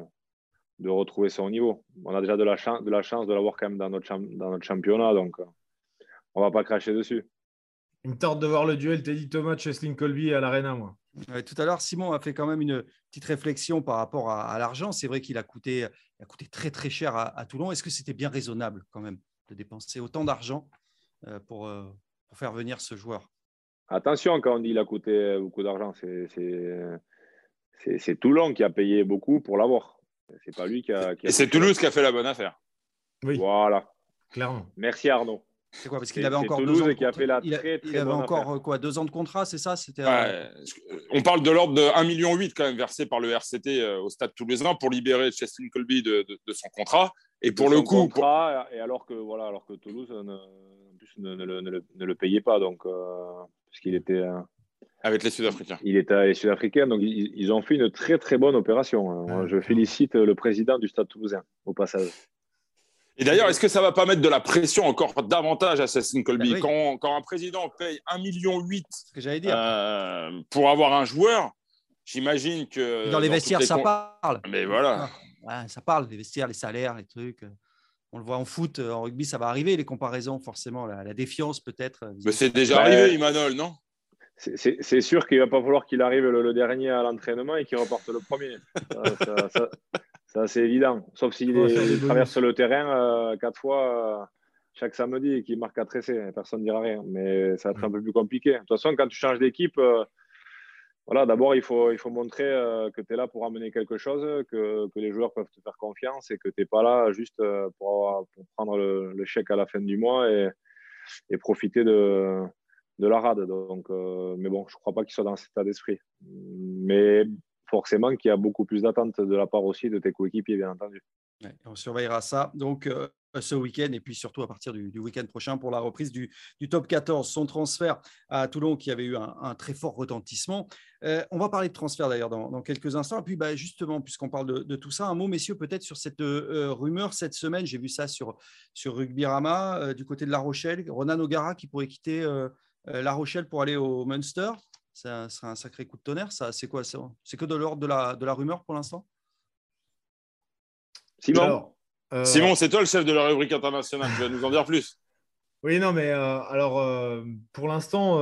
Speaker 2: de retrouver son niveau. On a déjà de la, chance de la chance de l'avoir quand même dans notre, dans notre championnat, donc on ne va pas cracher dessus.
Speaker 4: Il me tente de voir le duel Teddy Thomas, Cheslin Colby à l'Arena, moi.
Speaker 1: tout à l'heure, Simon a fait quand même une petite réflexion par rapport à, l'argent. C'est vrai qu'il a coûté, a coûté très très cher à, à Toulon. Est-ce que c'était bien raisonnable quand même de dépenser autant d'argent euh, pour, euh, pour, faire venir ce joueur.
Speaker 2: Attention, quand on dit qu'il a coûté beaucoup d'argent, c'est Toulon qui a payé beaucoup pour l'avoir. C'est pas lui qui a.
Speaker 3: Et c'est Toulouse qui a fait la bonne affaire.
Speaker 2: Oui. Voilà.
Speaker 4: Clairement.
Speaker 2: Merci Arnaud.
Speaker 1: C'est quoi Parce qu'il avait encore deux ans. Qui a fait la très, il, avait encore quoi Deux ans de contrat, c'est ça? C'était.
Speaker 3: On parle de l'ordre de 1,8 million quand même versé par le RCT euh, au Stade Toulousain pour libérer Cheslin Colby de, de, son contrat. Et pour le coup,
Speaker 2: contrat, et alors que voilà, alors que Toulouse ne, ne, le, payait pas, donc, euh, puisqu'il était. Euh,
Speaker 3: avec les Sud-Africains.
Speaker 2: Il était avec les Sud-Africains, donc ils, ont fait une très très bonne opération. Hein. je félicite le président du Stade toulousain, au passage.
Speaker 3: Et d'ailleurs, est-ce que ça ne va pas mettre de la pression encore davantage à Cécile Colby ben quand, un président paye 1,8 million euh, pour avoir un joueur, j'imagine que.
Speaker 1: Dans les vestiaires, ça parle.
Speaker 3: Mais voilà.
Speaker 1: Ah, ça parle, les vestiaires, les salaires, les trucs on le voit en foot, en rugby, ça va arriver, les comparaisons, forcément, la, défiance peut-être. Euh,
Speaker 3: Mais c'est déjà arrivé, Emmanuel, non?
Speaker 2: C'est sûr qu'il ne va pas falloir qu'il arrive le, dernier à l'entraînement et qu'il reporte le premier. ça, c'est évident. Sauf s'il traverse le terrain euh, quatre fois euh, chaque samedi et qu'il marque à tresser. Personne ne dira rien. Mais ça va être un peu plus compliqué. De toute façon, quand tu changes d'équipe, voilà, d'abord, il faut, montrer euh, que tu es là pour amener quelque chose, que, les joueurs peuvent te faire confiance et que tu n'es pas là juste euh, pour, prendre le, chèque à la fin du mois et, profiter de, la rade. Donc, euh, mais bon, je ne crois pas qu'il soit dans cet état d'esprit. Mais forcément qu'il y a beaucoup plus d'attentes de la part aussi de tes coéquipiers, bien entendu.
Speaker 1: On surveillera ça. Donc, euh, ce week-end et puis surtout à partir du, week-end prochain pour la reprise du, top 14. Son transfert à Toulon qui avait eu un, très fort retentissement. Euh, on va parler de transfert d'ailleurs dans, quelques instants. Et puis bah, justement, puisqu'on parle de, tout ça, un mot, messieurs, peut-être sur cette euh, rumeur cette semaine. J'ai vu ça sur, sur Rugby Rama du côté de La Rochelle. Ronan O'Gara qui pourrait quitter La Rochelle pour aller au Munster. Ça serait un sacré coup de tonnerre. C'est quoi C'est que de l'ordre de la rumeur pour l'instant?
Speaker 3: Simon euh, Simon, c'est toi le chef de la rubrique internationale. Tu vas nous en dire plus.
Speaker 4: Oui, non, mais euh, alors euh, pour l'instant,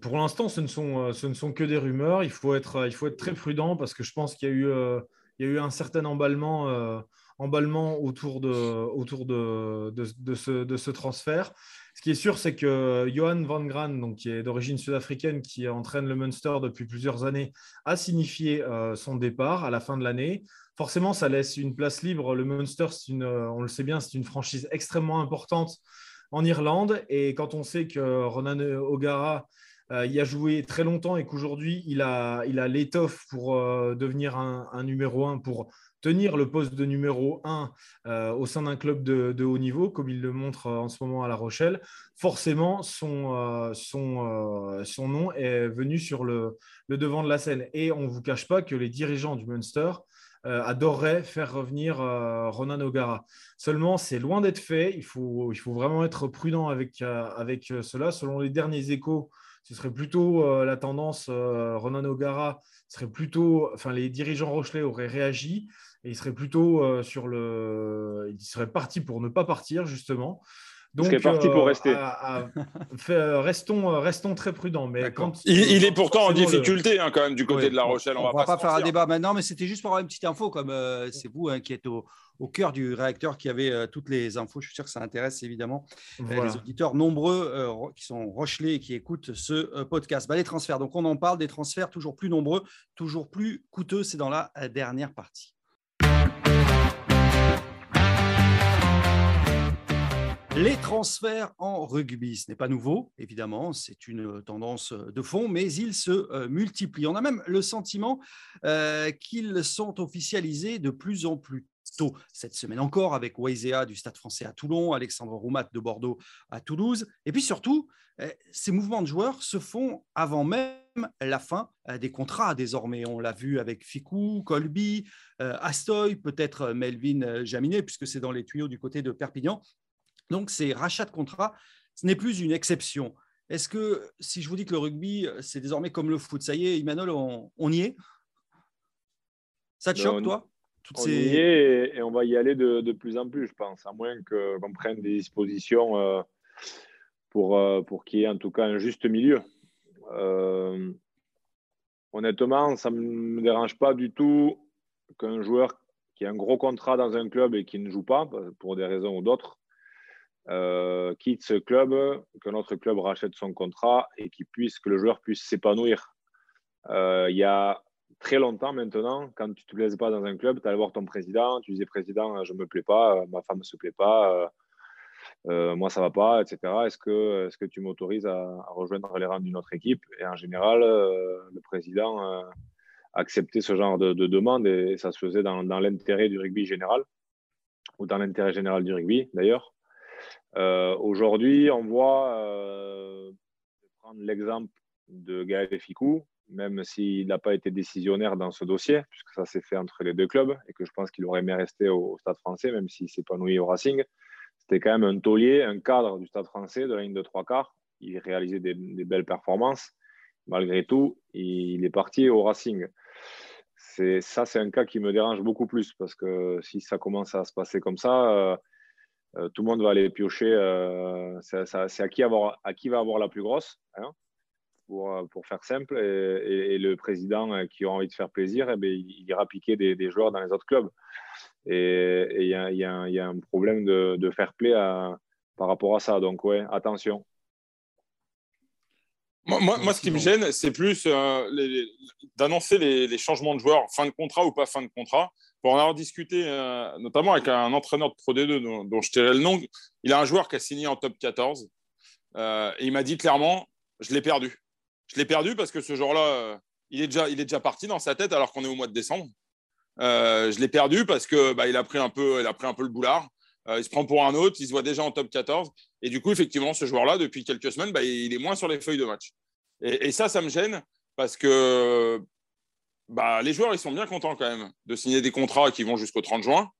Speaker 4: pour l'instant, ce ne sont ce ne sont que des rumeurs. Il faut être il faut être très prudent parce que je pense qu'il y a eu il y a eu un certain emballement emballement autour de autour de, de, ce, de ce transfert. Ce qui est sûr, c'est que Johan Van Gran, donc, qui est d'origine sud-africaine, qui entraîne le Munster depuis plusieurs années, a signifié son départ à la fin de l'année forcément, ça laisse une place libre. Le Munster, euh, on le sait bien, c'est une franchise extrêmement importante en Irlande. Et quand on sait que Ronan O'Gara euh, y a joué très longtemps et qu'aujourd'hui, il a, l'étoffe pour euh, devenir un, numéro 1, pour tenir le poste de numéro 1 au sein d'un club de, haut niveau, comme il le montre en ce moment à La Rochelle, forcément, son, nom est venu sur le, le, devant de la scène. Et on ne vous cache pas que les dirigeants du Munster euh, adorerait faire revenir euh, Ronan O'Gara. Seulement, c'est loin d'être fait. Il faut, il faut vraiment être prudent avec, euh, avec cela. Selon les derniers échos, ce serait plutôt la tendance. Ronan O'Gara serait plutôt, enfin, les dirigeants Rochelet auraient réagi et il serait plutôt sur le, il serait parti pour ne pas partir justement.
Speaker 2: Donc, est parti pour rester.
Speaker 4: restons, restons très prudents. Mais quand,
Speaker 3: il, est pourtant en difficulté hein, quand même du côté de La Rochelle.
Speaker 1: On ne va, pas, faire un débat maintenant, mais c'était juste pour avoir une petite info, comme euh, c'est vous hein, qui êtes au, au, cœur du réacteur qui avait euh, toutes les infos. Je suis sûr que ça intéresse évidemment euh, les auditeurs nombreux qui sont Rochelais et qui écoutent ce podcast. Bah, les transferts, donc on en parle des transferts toujours plus nombreux, toujours plus coûteux. C'est dans la dernière partie. Les transferts en rugby, ce n'est pas nouveau, évidemment, c'est une tendance de fond, mais ils se euh, multiplient. On a même le sentiment euh, qu'ils sont officialisés de plus en plus tôt cette semaine encore avec Waisea du Stade français à Toulon, Alexandre Roumat de Bordeaux à Toulouse. Et puis surtout, euh, ces mouvements de joueurs se font avant même la fin des contrats désormais. On l'a vu avec Ficou, Colby, Astoy, peut-être Melvin Jaminet, puisque c'est dans les tuyaux du côté de Perpignan. Donc ces rachats de contrats, ce n'est plus une exception. Est-ce que si je vous dis que le rugby, c'est désormais comme le foot, ça y est, Emmanuel, on, y est? Ça te choque, toi?
Speaker 2: On y est et, on va y aller de, plus en plus, je pense, à moins qu'on prenne des dispositions euh, pour, euh, pour qu'il y ait en tout cas un juste milieu. Euh, honnêtement, ça ne me dérange pas du tout qu'un joueur qui a un gros contrat dans un club et qui ne joue pas, pour des raisons ou d'autres, euh, quitte ce club, que notre club rachète son contrat et qui puisse, que le joueur puisse s'épanouir. Euh, il y a très longtemps maintenant, quand tu ne te plaises pas dans un club, tu allais voir ton président, tu disais président, je ne me plais pas, ma femme ne se plaît pas, euh, moi ça ne va pas, etc. Est-ce que, est que tu m'autorises à, rejoindre les rangs d'une autre équipe? Et en général, le président acceptait ce genre de, demande et ça se faisait dans l'intérêt du rugby général ou dans l'intérêt général du rugby d'ailleurs. Euh, aujourd'hui, on voit, euh, prendre l'exemple de Gaël Ficou, même s'il n'a pas été décisionnaire dans ce dossier, puisque ça s'est fait entre les deux clubs et que je pense qu'il aurait aimé rester au, Stade français, même s'il s'est épanoui au Racing. C'était quand même un taulier, un cadre du Stade français de la ligne de trois quarts. Il réalisait des, belles performances. Malgré tout, il est parti au Racing. Ça, c'est un cas qui me dérange beaucoup plus parce que si ça commence à se passer comme ça, euh, euh, tout le monde va aller piocher. Euh, c'est à qui, à qui va avoir la plus grosse, hein, pour, euh, pour, faire simple. Et, le président qui a envie de faire plaisir, eh bien, il ira piquer des, joueurs dans les autres clubs. Et il y, a un problème de, de fair play par rapport à ça. Donc, ouais, attention.
Speaker 3: Moi, moi, ce qui me gêne, c'est plus d'annoncer les, changements de joueurs, fin de contrat ou pas fin de contrat. Pour en avoir discuté euh, notamment avec un entraîneur de Pro D2 dont, je tirais le nom, il a un joueur qui a signé en top 14 euh, et il m'a dit clairement je l'ai perdu. Je l'ai perdu parce que ce jour-là, euh, il, est déjà, il est déjà parti dans sa tête alors qu'on est au mois de décembre. je l'ai perdu parce que bah, il, a pris un peu, il a pris un peu le boulard. il se prend pour un autre, il se voit déjà en top 14. Et du coup, effectivement, ce joueur-là, depuis quelques semaines, bah, il est moins sur les feuilles de match. Et, ça, ça me gêne parce que bah, les joueurs, ils sont bien contents quand même de signer des contrats qui vont jusqu'au 30 juin.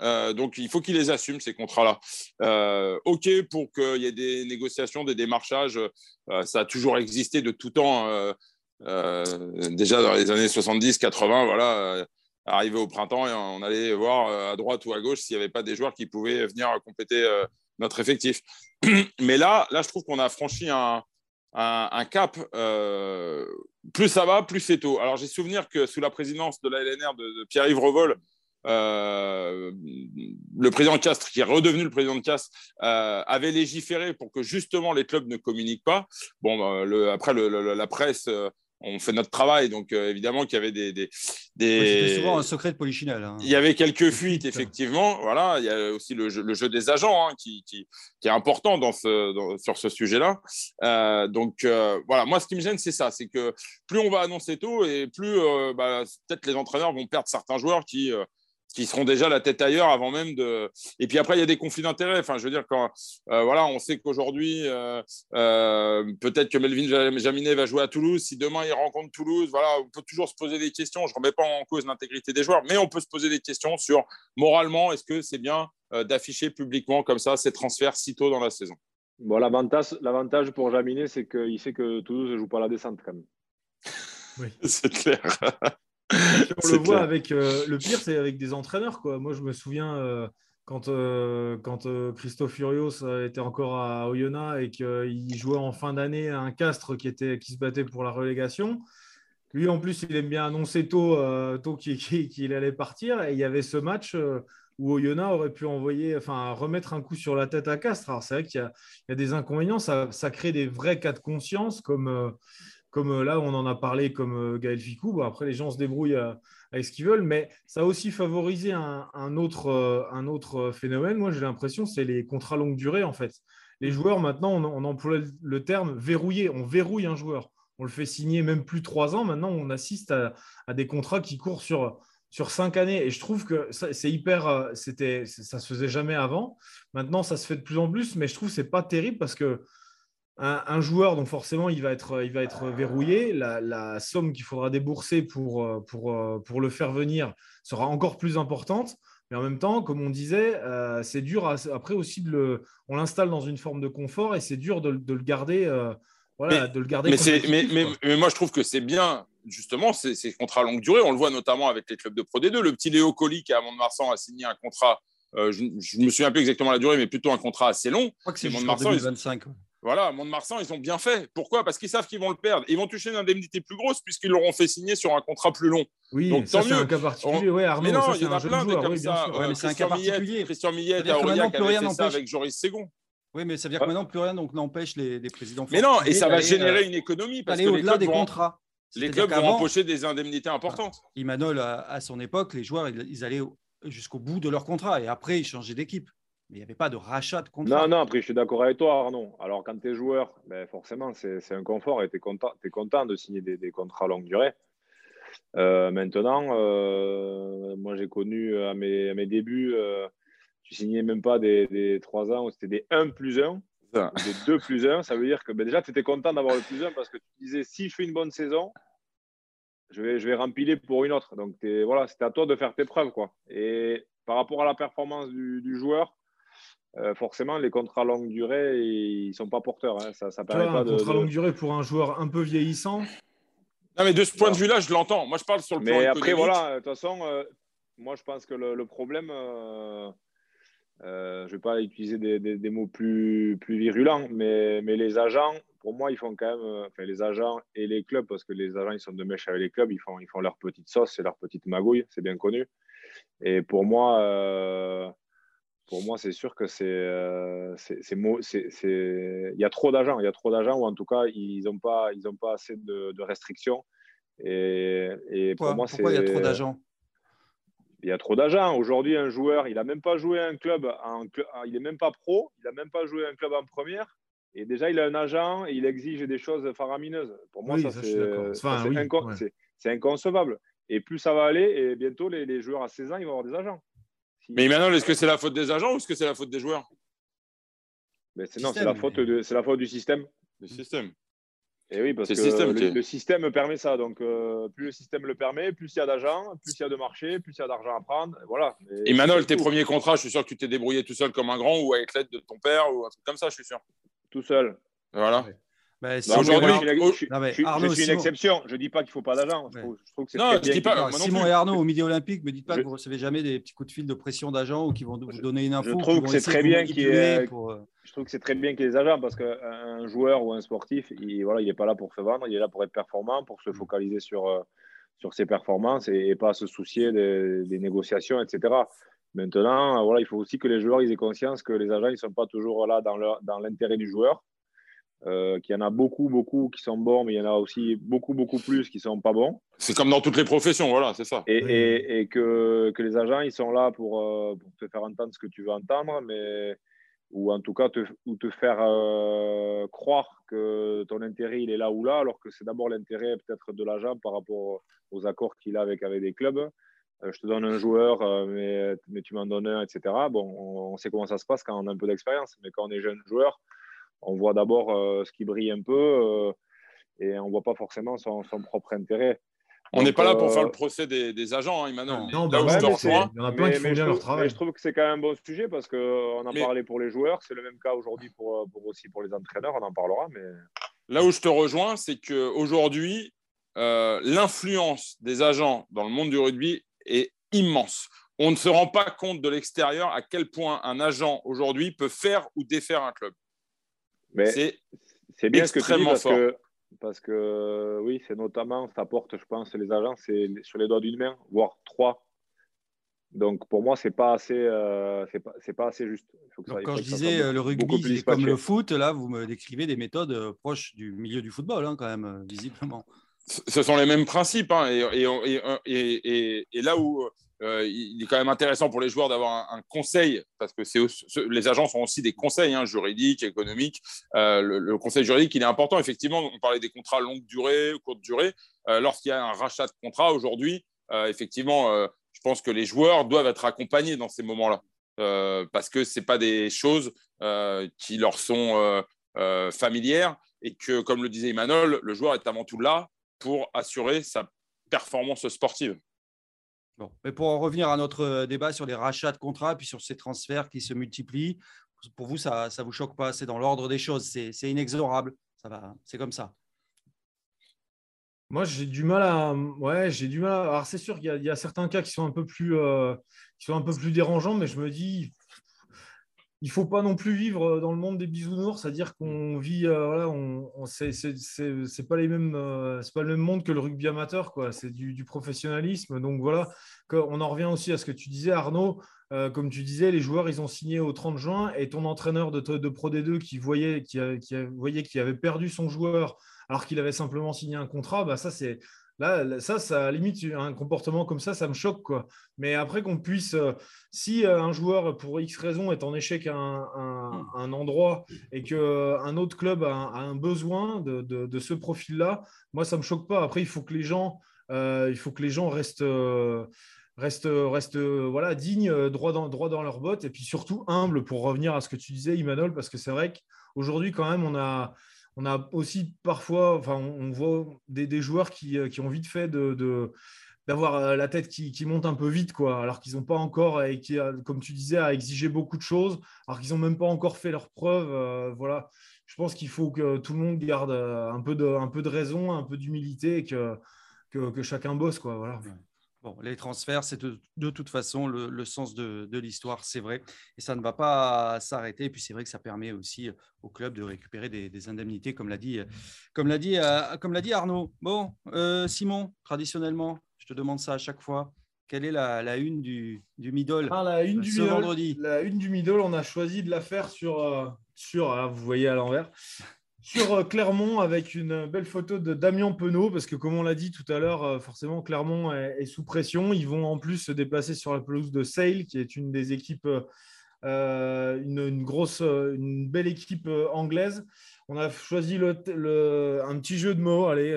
Speaker 3: Euh, donc, il faut qu'ils les assument, ces contrats-là. Euh, OK pour qu'il y ait des négociations, des démarchages. Euh, ça a toujours existé de tout temps. déjà dans les années 70, 80, voilà, arrivé au printemps, et on allait voir à droite ou à gauche s'il n'y avait pas des joueurs qui pouvaient venir compléter notre effectif. Mais là, là, je trouve qu'on a franchi un, un, cap. Euh, plus ça va, plus c'est tôt. Alors j'ai souvenir que sous la présidence de la LNR de, Pierre-Yves Revol, euh, le président Castres, qui est redevenu le président de Castres, euh, avait légiféré pour que justement les clubs ne communiquent pas. Bon, le, après, la presse on fait notre travail, donc euh, évidemment qu'il y avait des. des,
Speaker 1: des... souvent un secret de polichinelle. Hein.
Speaker 3: Il y avait quelques fuites, effectivement. Voilà, il y a aussi le jeu, le jeu des agents hein, qui, qui, qui, est important dans ce, sur ce sujet-là. Euh, donc euh, voilà, moi ce qui me gêne, c'est ça c'est que plus on va annoncer tôt et plus bah, peut-être les entraîneurs vont perdre certains joueurs qui qui seront déjà la tête ailleurs avant même de. Et puis après, il y a des conflits d'intérêts. Enfin, je veux dire, quand euh, voilà, on sait qu'aujourd'hui, euh, euh, peut-être que Melvin Jaminet va jouer à Toulouse. Si demain il rencontre Toulouse, voilà, on peut toujours se poser des questions. Je ne remets pas en cause l'intégrité des joueurs, mais on peut se poser des questions sur moralement, est-ce que c'est bien d'afficher publiquement comme ça ces transferts si tôt dans la saison?
Speaker 2: Bon, l'avantage, l'avantage pour Jaminet, c'est qu'il sait que Toulouse ne joue pas la descente quand même.
Speaker 3: Oui, c'est clair.
Speaker 4: on le voit avec euh, le pire, c'est avec des entraîneurs. Quoi. Moi, je me souviens euh, quand, euh, quand Christophe Furios était encore à Oyonnax et qu'il jouait en fin d'année à un Castre qui, était, qui se battait pour la relégation. Lui, en plus, il aime bien annoncer tôt, tôt qu'il allait partir. Et il y avait ce match où Oyonnax aurait pu envoyer, enfin, remettre un coup sur la tête à Castres. Alors, c'est vrai qu'il y, y, a des inconvénients. Ça, ça, crée des vrais cas de conscience comme comme euh, là, on en a parlé comme euh, Gaël Ficou. après, les gens se débrouillent euh, avec ce qu'ils veulent, mais ça a aussi favorisé un, autre, un autre phénomène. Moi, j'ai l'impression, c'est les contrats longue durée, en fait. Les joueurs, maintenant, on, emploie le terme verrouiller. On verrouille un joueur. On le fait signer même plus trois ans. Maintenant, on assiste à, des contrats qui courent sur sur cinq années. Et je trouve que c'est hyper. C'était, ça se faisait jamais avant. Maintenant, ça se fait de plus en plus, mais je trouve que c'est pas terrible parce que un, joueur, donc forcément, il va être, il va être verrouillé. La, somme qu'il faudra débourser pour, euh, pour, euh, pour le faire venir sera encore plus importante. Mais en même temps, comme on disait, c'est dur après aussi de le, on l'installe dans une forme de confort et c'est dur de, le garder. voilà, de le garder.
Speaker 3: Mais, mais, mais, moi, je trouve que c'est bien justement, c'est contrats longue durée. On le voit notamment avec les clubs de Pro D2. Le petit Léo Colli qui est à Mont-de-Marsan a signé un contrat, euh, je ne me souviens plus exactement la durée, mais plutôt un contrat assez long.
Speaker 1: Je crois que c'est jusqu'en 2025.
Speaker 3: Voilà, Mont-de-Marsan, ils ont bien fait. Pourquoi? Parce qu'ils savent qu'ils vont le perdre. Ils vont toucher une indemnité plus grosse puisqu'ils l'auront fait signer sur un contrat plus long.
Speaker 4: Oui, Donc, ça, c'est un cas particulier. Ouais, Arnaud,
Speaker 3: mais non,
Speaker 4: il y en a
Speaker 3: plein
Speaker 4: des
Speaker 3: comme ça.
Speaker 1: Ouais, mais c'est un cas particulier.
Speaker 3: Christian Millet à Aurillac avait fait ça avec Joris Ségon.
Speaker 1: Oui, mais ça veut dire que maintenant, plus rien n'empêche les, les, présidents.
Speaker 3: Mais non, et ça va générer euh, une économie parce que
Speaker 1: au-delà des contrats.
Speaker 3: Les clubs vont empocher des indemnités importantes.
Speaker 1: Imanol, à, son époque, les joueurs, ils, allaient jusqu'au bout de leur contrat et après, ils changeaient d'équipe. Mais il n'y avait pas de rachat de contrat.
Speaker 2: Non, non, après, je suis d'accord avec toi, Arnaud. Alors, quand tu es joueur, ben, forcément, c'est un confort et tu es content, es content de signer des, contrats longue durée. Euh, maintenant, euh, moi, j'ai connu à mes, mes débuts, euh, tu signais même pas des, des 3 ans, c'était des 1 plus 1 des 2 plus 1, ça veut dire que ben, déjà, tu étais content d'avoir le plus 1 parce que tu disais si je fais une bonne saison, je vais, je vais rempiler pour une autre. Donc, voilà, c'était à toi de faire tes preuves. Quoi. Et par rapport à la performance du, joueur, euh, forcément, les contrats longue durée, ils ne sont pas porteurs. Hein. Ça, ça permet
Speaker 4: pas un contrat longue durée pour un joueur un peu vieillissant
Speaker 3: Non, mais de ce point de vue-là, je l'entends. Moi, je parle sur le
Speaker 2: plan
Speaker 3: Mais
Speaker 2: après, voilà, de toute façon, euh, moi, je pense que le, problème. Euh, euh, je ne vais pas utiliser des, mots plus, plus virulents, mais, mais, les agents, pour moi, ils font quand même, euh, enfin les agents et les clubs, parce que les agents, ils sont de mèche avec les clubs, ils font, ils font leur petite sauce et leur petite magouille, c'est bien connu. Et pour moi, euh, pour moi, c'est sûr que c'est, il y a trop d'agents, il y a trop d'agents, ou en tout cas, ils n'ont pas, ils ont pas assez de, restrictions. Et, et pour moi,
Speaker 1: pourquoi il y a trop d'agents?
Speaker 2: Il y a trop d'agents. Aujourd'hui, un joueur, il n'a même pas joué un club, il n'est même pas pro, il n'a même pas joué un club en première. Et déjà, il a un agent et il exige des choses faramineuses. Pour moi, ça, c'est inconcevable. Et plus ça va aller, et bientôt, les, joueurs à 16 ans, ils vont avoir des agents.
Speaker 3: Mais maintenant, est-ce que c'est la faute des agents ou est-ce que c'est la faute des joueurs?
Speaker 2: Mais Non, c'est la, faute la faute du système.
Speaker 3: Du système.
Speaker 2: Et oui, parce que le, système permet ça. Donc, euh, plus le système le permet, plus il y a d'argent, plus il y a de marché, plus il y a d'argent à prendre. Voilà.
Speaker 3: Et, Manol, tes premiers contrats, je suis sûr que tu t'es débrouillé tout seul comme un grand ou avec l'aide de ton père ou un truc comme ça, je suis sûr.
Speaker 2: Tout seul.
Speaker 3: Voilà.
Speaker 2: Bah, aujourd'hui, je, suis une exception. Je ne dis pas qu'il ne faut pas d'agent. Je, trouve que c'est non,
Speaker 1: je dis pas. Simon et Arnaud, au Midi Olympique, ne me dites pas que vous ne recevez jamais des petits coups de fil de pression d'agent ou qui vont vous donner une info.
Speaker 2: Je trouve que c'est très bien qu'il y ait. Je trouve que c'est très bien qu'il y ait des agents parce qu'un joueur ou un sportif, il voilà, n'est pas là pour se vendre, il est là pour être performant, pour se mm. focaliser sur, euh, sur ses performances et, pas se soucier des, négociations, etc. Maintenant, voilà, il faut aussi que les joueurs aient conscience que les agents ne sont pas toujours là dans l'intérêt du joueur euh, qu'il y en a beaucoup, beaucoup qui sont bons, mais il y en a aussi beaucoup, beaucoup plus qui ne sont pas bons.
Speaker 3: C'est comme dans toutes les professions, voilà, c'est ça.
Speaker 2: Et, et, que, que, les agents, ils sont là pour, euh, pour, te faire entendre ce que tu veux entendre, mais, ou en tout cas te, ou te faire euh, croire que ton intérêt, il est là ou là, alors que c'est d'abord l'intérêt peut-être de l'agent par rapport aux accords qu'il a avec, avec des clubs. je te donne un joueur, mais, mais tu m'en donnes un, etc. Bon, on, on, sait comment ça se passe quand on a un peu d'expérience, mais quand on est jeune joueur, on voit d'abord euh, ce qui brille un peu euh, et on ne voit pas forcément son, propre intérêt.
Speaker 3: On n'est pas là pour faire le euh, procès des, agents, hein, Emmanuel.
Speaker 4: Non, bah il y en a plein qui font bien leur travail.
Speaker 2: je trouve que c'est quand même un bon sujet parce qu'on en parlait pour les joueurs. C'est le même cas aujourd'hui pour, aussi pour les entraîneurs. On en parlera. Mais...
Speaker 3: Là où je te rejoins, c'est qu'aujourd'hui, euh, l'influence des agents dans le monde du rugby est immense. On ne se rend pas compte de l'extérieur à quel point un agent aujourd'hui peut faire ou défaire un club.
Speaker 2: Mais c'est bien ce que tu dis parce que, parce que oui, c'est notamment, ça porte, je pense, les agents, c'est sur les doigts d'une main, voire trois. Donc pour moi, c'est pas assez, euh, c'est pas, assez juste.
Speaker 1: quand je disais euh, le rugby, c'est comme le foot, là, vous me décrivez des méthodes euh, proches du milieu du football, hein, quand même, visiblement.
Speaker 3: Ce sont les mêmes principes, hein, et, et, et, là où euh, il est quand même intéressant pour les joueurs d'avoir un, conseil, parce que les agents sont aussi des conseils hein, juridiques, économiques. Euh, le, conseil juridique, il est important. Effectivement, on parlait des contrats longue durée, courte durée. Euh, lorsqu'il y a un rachat de contrat aujourd'hui, effectivement, je pense que les joueurs doivent être accompagnés dans ces moments-là. parce que ce pas des choses qui leur sont familières et que, comme le disait Emmanuel, le joueur est avant tout là pour assurer sa performance sportive.
Speaker 1: Bon, mais pour en revenir à notre euh, débat sur les rachats de contrats, puis sur ces transferts qui se multiplient, pour vous, ça ne vous choque pas? C'est dans l'ordre des choses, c'est inexorable, ça va, c'est comme ça.
Speaker 4: Moi, j'ai du mal à. Ouais, j'ai du mal. Alors, c'est sûr qu'il y, a certains cas qui sont un peu plus, euh, qui sont un peu plus dérangeants, mais je me dis, il faut pas non plus vivre euh, dans le monde des bisounours, c'est-à-dire qu'on vit, euh, voilà, on, on c'est pas les mêmes, euh, c'est pas le même monde que le rugby amateur, quoi. C'est du, professionnalisme. Donc voilà, on en revient aussi à ce que tu disais, Arnaud. comme tu disais, les joueurs, ils ont signé au 30 juin, et ton entraîneur de, de Pro D2 qui voyait, qui, qui voyait qu'il avait perdu son joueur alors qu'il avait simplement signé un contrat, bah ça c'est Là, ça, ça limite un comportement comme ça, ça me choque. Quoi. Mais après qu'on puisse, euh, si euh, un joueur, pour X raison, est en échec à un, endroit et qu'un euh, autre club a un, besoin de, ce profil-là, moi, ça ne me choque pas. Après, il faut que les gens, il faut que les gens restent, restent, restent voilà, dignes, droit dans, droit dans leurs bottes et puis surtout humbles pour revenir à ce que tu disais, Imanol, parce que c'est vrai qu'aujourd'hui, quand même, on a on a aussi parfois, on, voit des, joueurs qui, euh, qui, ont vite fait d'avoir euh, la tête qui, monte un peu vite, quoi, alors qu'ils n'ont pas encore, et qui, comme tu disais, à exiger beaucoup de choses, alors qu'ils n'ont même pas encore fait leurs preuves. Euh, voilà, je pense qu'il faut que tout le monde garde un peu de, raison, un peu d'humilité, et que, chacun bosse, quoi.
Speaker 1: Bon, les transferts, c'est de, toute façon le, sens de, l'histoire, c'est vrai. Et ça ne va pas s'arrêter. Et puis, c'est vrai que ça permet aussi au club de récupérer des, indemnités, comme l'a dit, comme l'a dit, euh, comme l'a dit Arnaud. Bon, euh, Simon, traditionnellement, je te demande ça à chaque fois. Quelle est la, une du, du middle
Speaker 4: ah, la une du vendredi? La une du middle, on a choisi de la faire sur, euh, sur ah, vous voyez à l'envers, sur euh, Clermont avec une belle photo de Damien Penaud, parce que comme on l'a dit tout à l'heure, euh, forcément Clermont est, sous pression. Ils vont en plus se déplacer sur la pelouse de Sale, qui est une des équipes, euh, une, grosse, une belle équipe anglaise. On a choisi le, un petit jeu de mots, allez,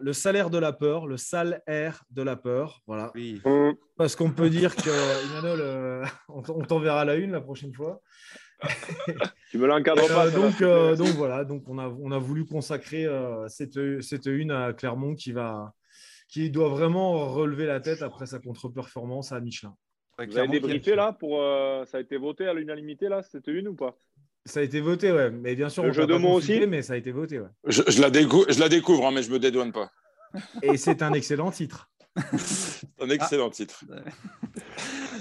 Speaker 4: le salaire de la peur, le sale air de la peur, voilà. Parce qu'on peut dire que on t'enverra la une la prochaine fois
Speaker 2: tu me l'encadres pas.
Speaker 4: Euh, donc, euh, donc voilà, donc on a, on a voulu consacrer euh, cette, cette une à Clermont qui, va, qui doit vraiment relever la tête après sa contre-performance à Michelin.
Speaker 2: Vous avez débriefé là pour ça a été voté à l'unanimité là cette une ou pas?
Speaker 4: Ça a été voté, ouais. Mais bien sûr, le
Speaker 2: jeu de mots aussi?
Speaker 4: Mais ça a été voté, ouais.
Speaker 3: Je, je la, je la découvre, hein, mais je me dédouane pas.
Speaker 4: Et c'est un excellent titre.
Speaker 3: Un excellent titre.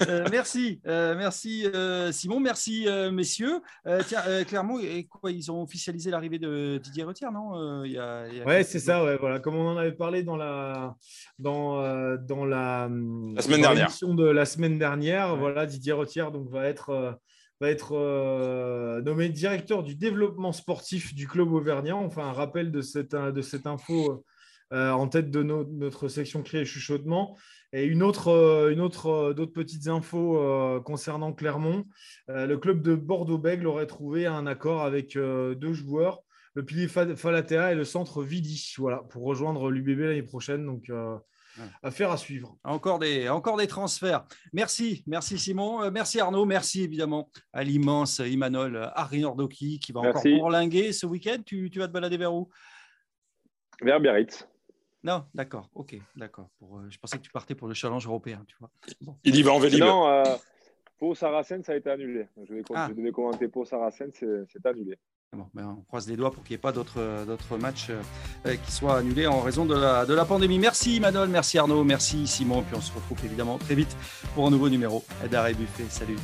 Speaker 1: Euh, merci, euh, merci euh, Simon, merci messieurs. tiens, clairement, et quoi, ils ont officialisé l'arrivée de Didier Retière, non
Speaker 4: il Ouais, c'est ça. Ouais, voilà, comme on en avait parlé dans la dans dans la,
Speaker 3: la semaine dernière.
Speaker 4: De la semaine dernière, voilà, Didier Retière donc va être va être nommé directeur du développement sportif du club auvergnat. Enfin, un rappel de cette de cette info euh, en tête de notre section cri et chuchotement. Et une autre, euh, une autre, euh, d'autres petites infos concernant Clermont. le club de Bordeaux-Bègle aurait trouvé un accord avec deux joueurs, le pilier Falatea et le centre Vidi, voilà, pour rejoindre l'UBB l'année prochaine. Donc, Affaire à suivre.
Speaker 1: Encore des, encore des transferts. Merci, merci Simon, merci Arnaud, merci évidemment à l'immense Imanol Harry Nordoki qui va encore bourlinguer ce week-end. Tu, tu, vas te balader vers où?
Speaker 2: Vers Biarritz.
Speaker 1: Non, d'accord, ok, d'accord. Pour, euh, je pensais que tu partais pour le challenge européen, tu vois.
Speaker 3: Il y va en Vélib.
Speaker 2: Non, euh, Pau Saracen, ça a été annulé. Je, vais, ah. devais commenter Pau Saracen, c'est annulé.
Speaker 1: Bon, ben on croise les doigts pour qu'il n'y ait pas d'autres matchs euh, qui soient annulés en raison de la, de la pandémie. Merci Manol, merci Arnaud, merci Simon. Puis on se retrouve évidemment très vite pour un nouveau numéro d'Arrêt Buffet. Salut.